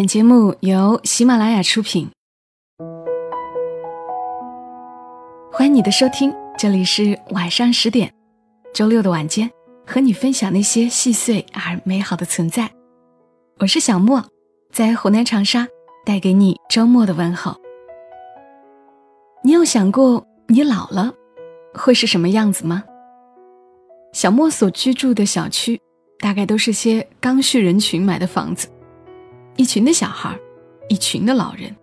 本节目由喜马拉雅出品，欢迎你的收听，这里是晚上十点，周六的晚间，和你分享那些细碎而美好的存在。我是小莫，在湖南长沙带给你周末的问候。你有想过你老了会是什么样子吗？小莫所居住的小区，大概都是些刚需人群买的房子。一群的小孩，一群的老人。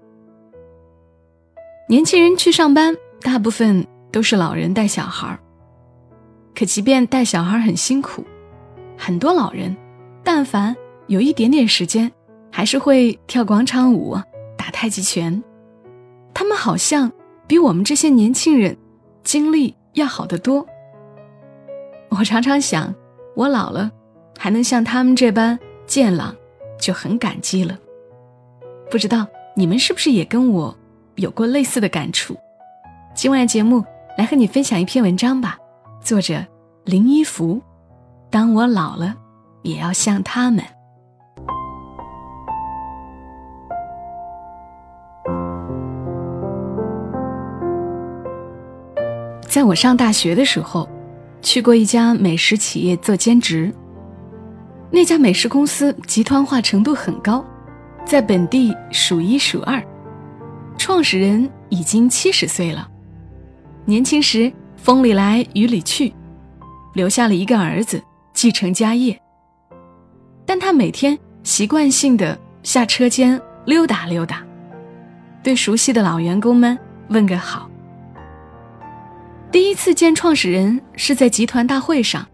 年轻人去上班，大部分都是老人带小孩。可即便带小孩很辛苦，很多老人，但凡有一点点时间，还是会跳广场舞、打太极拳。他们好像比我们这些年轻人精力要好得多。我常常想，我老了，还能像他们这般健朗。就很感激了。不知道你们是不是也跟我有过类似的感触？今晚的节目来和你分享一篇文章吧，作者林一福。当我老了，也要像他们。在我上大学的时候，去过一家美食企业做兼职。那家美食公司集团化程度很高，在本地数一数二。创始人已经七十岁了，年轻时风里来雨里去，留下了一个儿子继承家业。但他每天习惯性的下车间溜达溜达，对熟悉的老员工们问个好。第一次见创始人是在集团大会上。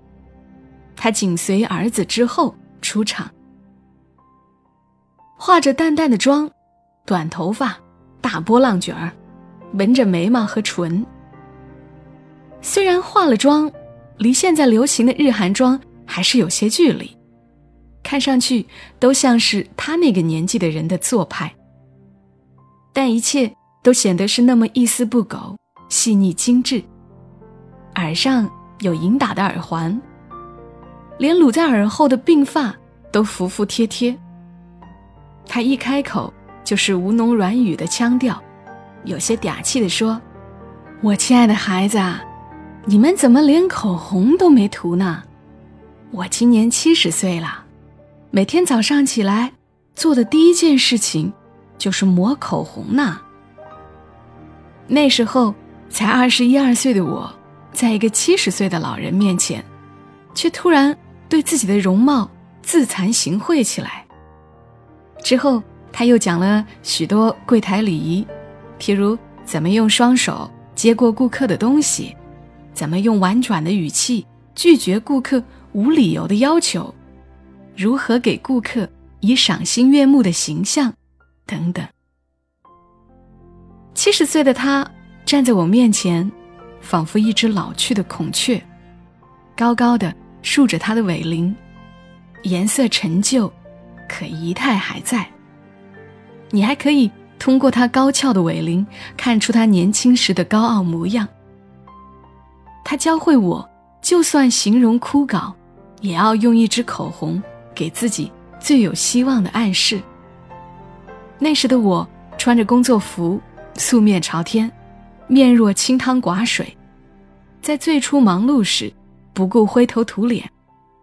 他紧随儿子之后出场，化着淡淡的妆，短头发，大波浪卷儿，纹着眉毛和唇。虽然化了妆，离现在流行的日韩妆还是有些距离，看上去都像是他那个年纪的人的做派。但一切都显得是那么一丝不苟，细腻精致。耳上有银打的耳环。连撸在耳后的鬓发都服服帖帖。他一开口就是吴侬软语的腔调，有些嗲气地说：“我亲爱的孩子，你们怎么连口红都没涂呢？我今年七十岁了，每天早上起来做的第一件事情就是抹口红呢。”那时候才二十一二岁的我，在一个七十岁的老人面前，却突然。对自己的容貌自惭形秽起来。之后，他又讲了许多柜台礼仪，譬如怎么用双手接过顾客的东西，怎么用婉转的语气拒绝顾客无理由的要求，如何给顾客以赏心悦目的形象，等等。七十岁的他站在我面前，仿佛一只老去的孔雀，高高的。竖着它的尾翎，颜色陈旧，可仪态还在。你还可以通过它高翘的尾翎看出它年轻时的高傲模样。他教会我，就算形容枯槁，也要用一支口红给自己最有希望的暗示。那时的我穿着工作服，素面朝天，面若清汤寡水，在最初忙碌时。不顾灰头土脸，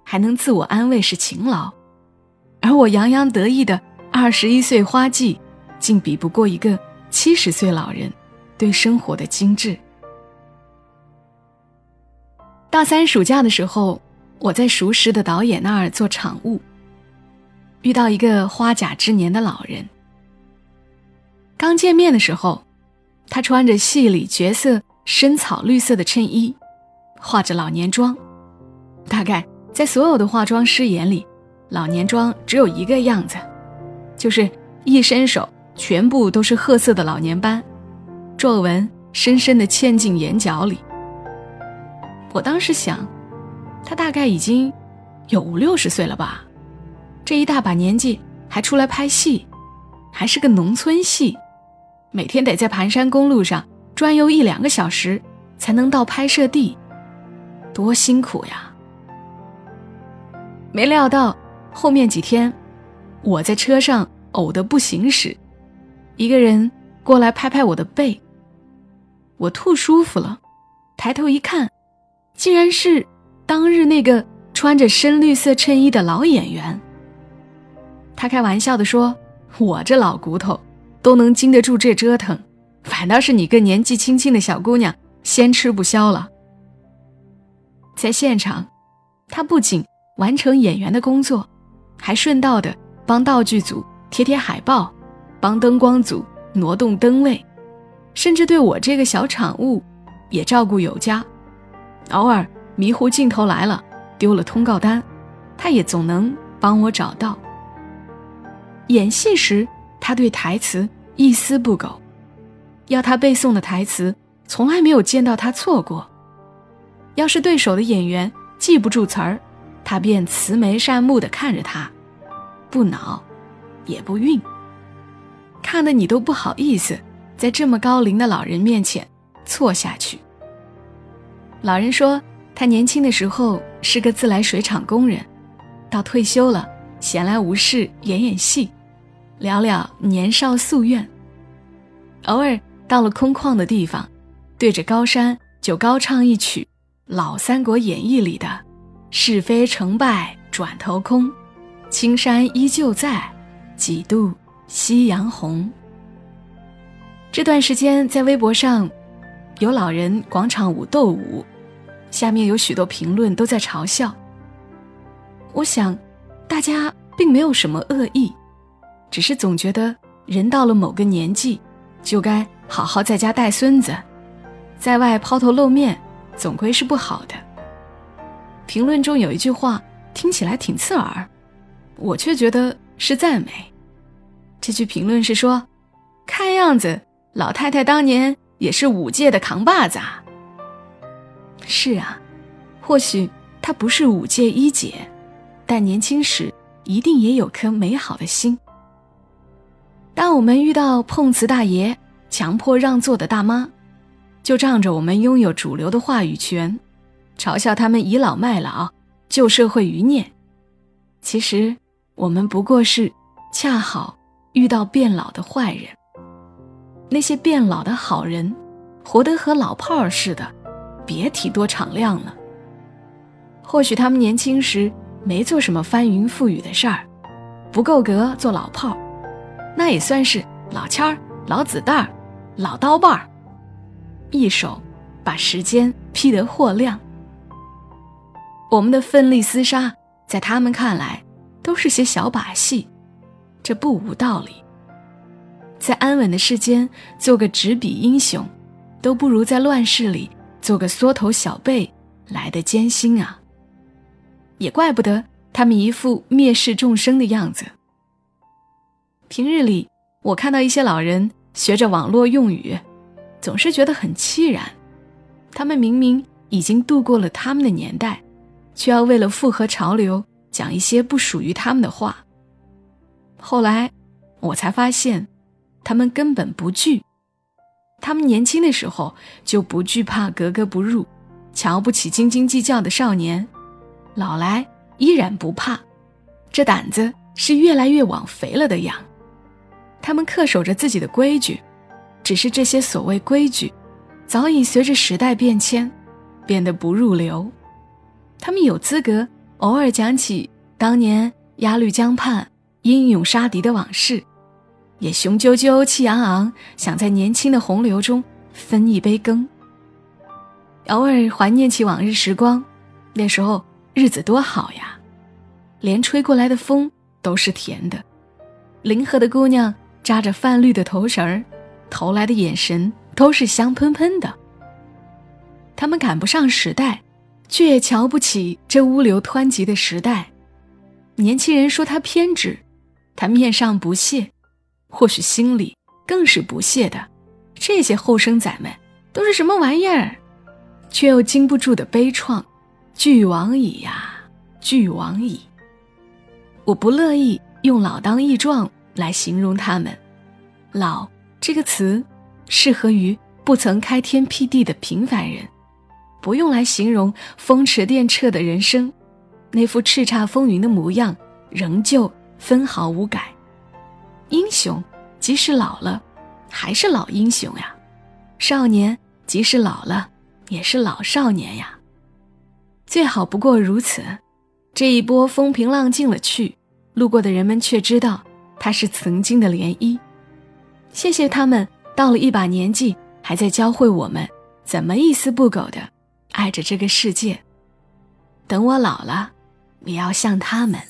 还能自我安慰是勤劳，而我洋洋得意的二十一岁花季，竟比不过一个七十岁老人对生活的精致。大三暑假的时候，我在熟识的导演那儿做场务，遇到一个花甲之年的老人。刚见面的时候，他穿着戏里角色深草绿色的衬衣。化着老年妆，大概在所有的化妆师眼里，老年妆只有一个样子，就是一伸手全部都是褐色的老年斑，皱纹深深的嵌进眼角里。我当时想，他大概已经有五六十岁了吧，这一大把年纪还出来拍戏，还是个农村戏，每天得在盘山公路上转悠一两个小时才能到拍摄地。多辛苦呀！没料到后面几天，我在车上呕得不行时，一个人过来拍拍我的背。我吐舒服了，抬头一看，竟然是当日那个穿着深绿色衬衣的老演员。他开玩笑的说：“我这老骨头都能经得住这折腾，反倒是你个年纪轻轻的小姑娘先吃不消了。”在现场，他不仅完成演员的工作，还顺道的帮道具组贴贴海报，帮灯光组挪动灯位。甚至对我这个小场务，也照顾有加。偶尔迷糊镜头来了，丢了通告单，他也总能帮我找到。演戏时，他对台词一丝不苟，要他背诵的台词，从来没有见到他错过。要是对手的演员记不住词儿，他便慈眉善目的看着他，不恼，也不愠，看得你都不好意思。在这么高龄的老人面前错下去。老人说，他年轻的时候是个自来水厂工人，到退休了，闲来无事演演戏，聊聊年少夙愿。偶尔到了空旷的地方，对着高山就高唱一曲《老三国演义》里的“是非成败转头空，青山依旧在，几度夕阳红。”这段时间在微博上，有老人广场舞斗舞，下面有许多评论都在嘲笑。我想，大家并没有什么恶意，只是总觉得人到了某个年纪，就该好好在家带孙子，在外抛头露面，总归是不好的。评论中有一句话听起来挺刺耳，我却觉得是赞美。这句评论是说，看样子。老太太当年也是五届的扛把子啊。是啊，或许她不是五届一姐，但年轻时一定也有颗美好的心。当我们遇到碰瓷大爷、强迫让座的大妈，就仗着我们拥有主流的话语权，嘲笑他们倚老卖老、旧社会余孽。其实，我们不过是恰好遇到变老的坏人。那些变老的好人，活得和老炮儿似的，别提多敞亮了。或许他们年轻时没做什么翻云覆雨的事儿，不够格做老炮儿，那也算是老签儿、老子弹儿、老刀把儿，一手把时间劈得豁亮。我们的奋力厮杀，在他们看来都是些小把戏，这不无道理。在安稳的世间做个执笔英雄，都不如在乱世里做个缩头小辈来的艰辛啊！也怪不得他们一副蔑视众生的样子。平日里，我看到一些老人学着网络用语，总是觉得很凄然。他们明明已经度过了他们的年代，却要为了符合潮流讲一些不属于他们的话。后来，我才发现。他们根本不惧，他们年轻的时候就不惧怕格格不入、瞧不起斤斤计较的少年，老来依然不怕，这胆子是越来越往肥了的养。他们恪守着自己的规矩，只是这些所谓规矩，早已随着时代变迁，变得不入流。他们有资格偶尔讲起当年鸭绿江畔英勇杀敌的往事。也雄赳赳、气昂昂，想在年轻的洪流中分一杯羹。偶尔怀念起往日时光，那时候日子多好呀，连吹过来的风都是甜的，临河的姑娘扎着泛绿的头绳儿，投来的眼神都是香喷喷的。他们赶不上时代，却也瞧不起这物流湍急的时代。年轻人说他偏执，他面上不屑。或许心里更是不屑的，这些后生仔们都是什么玩意儿？却又经不住的悲怆，俱往矣呀，俱往矣。我不乐意用老当益壮来形容他们，老这个词适合于不曾开天辟地的平凡人，不用来形容风驰电掣的人生，那副叱咤风云的模样仍旧分毫无改。英雄即使老了，还是老英雄呀；少年即使老了，也是老少年呀。最好不过如此。这一波风平浪静了去，路过的人们却知道，它是曾经的涟漪。谢谢他们，到了一把年纪，还在教会我们怎么一丝不苟的爱着这个世界。等我老了，也要像他们。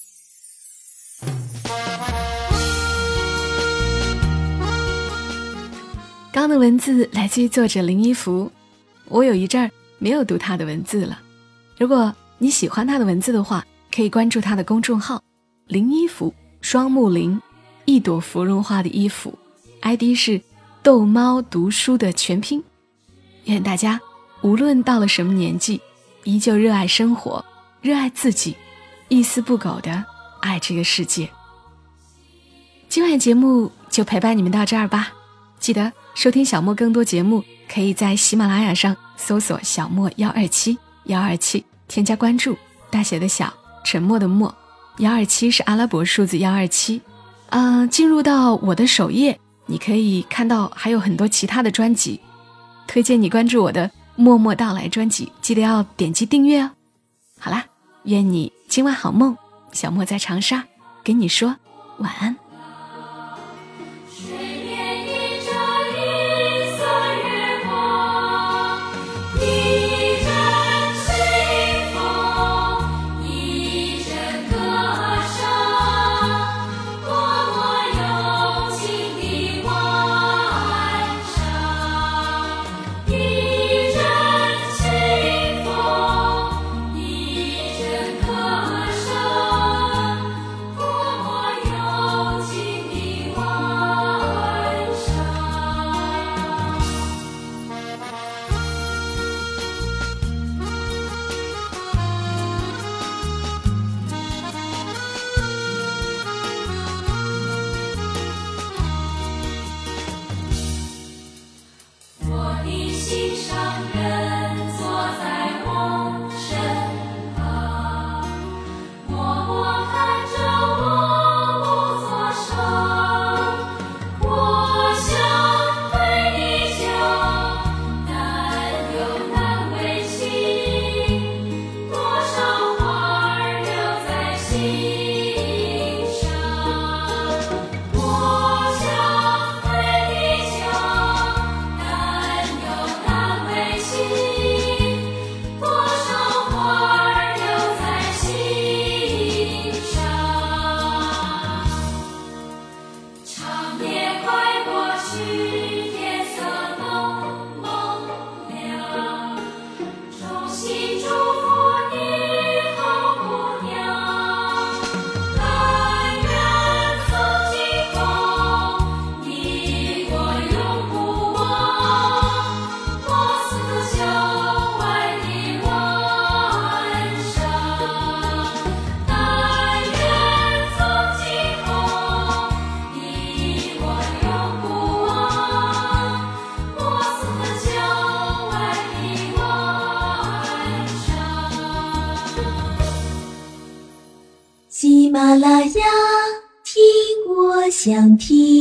刚的文字来自于作者林一福，我有一阵儿没有读他的文字了。如果你喜欢他的文字的话，可以关注他的公众号“林一福”，双木林，一朵芙蓉花的衣服，ID 是“逗猫读书”的全拼。愿大家无论到了什么年纪，依旧热爱生活，热爱自己，一丝不苟的爱这个世界。今晚节目就陪伴你们到这儿吧，记得。收听小莫更多节目，可以在喜马拉雅上搜索“小莫幺二七幺二七”，添加关注。大写的小，沉默的默，幺二七是阿拉伯数字幺二七。嗯，进入到我的首页，你可以看到还有很多其他的专辑，推荐你关注我的《默默到来》专辑，记得要点击订阅哦。好啦，愿你今晚好梦，小莫在长沙跟你说晚安。想听。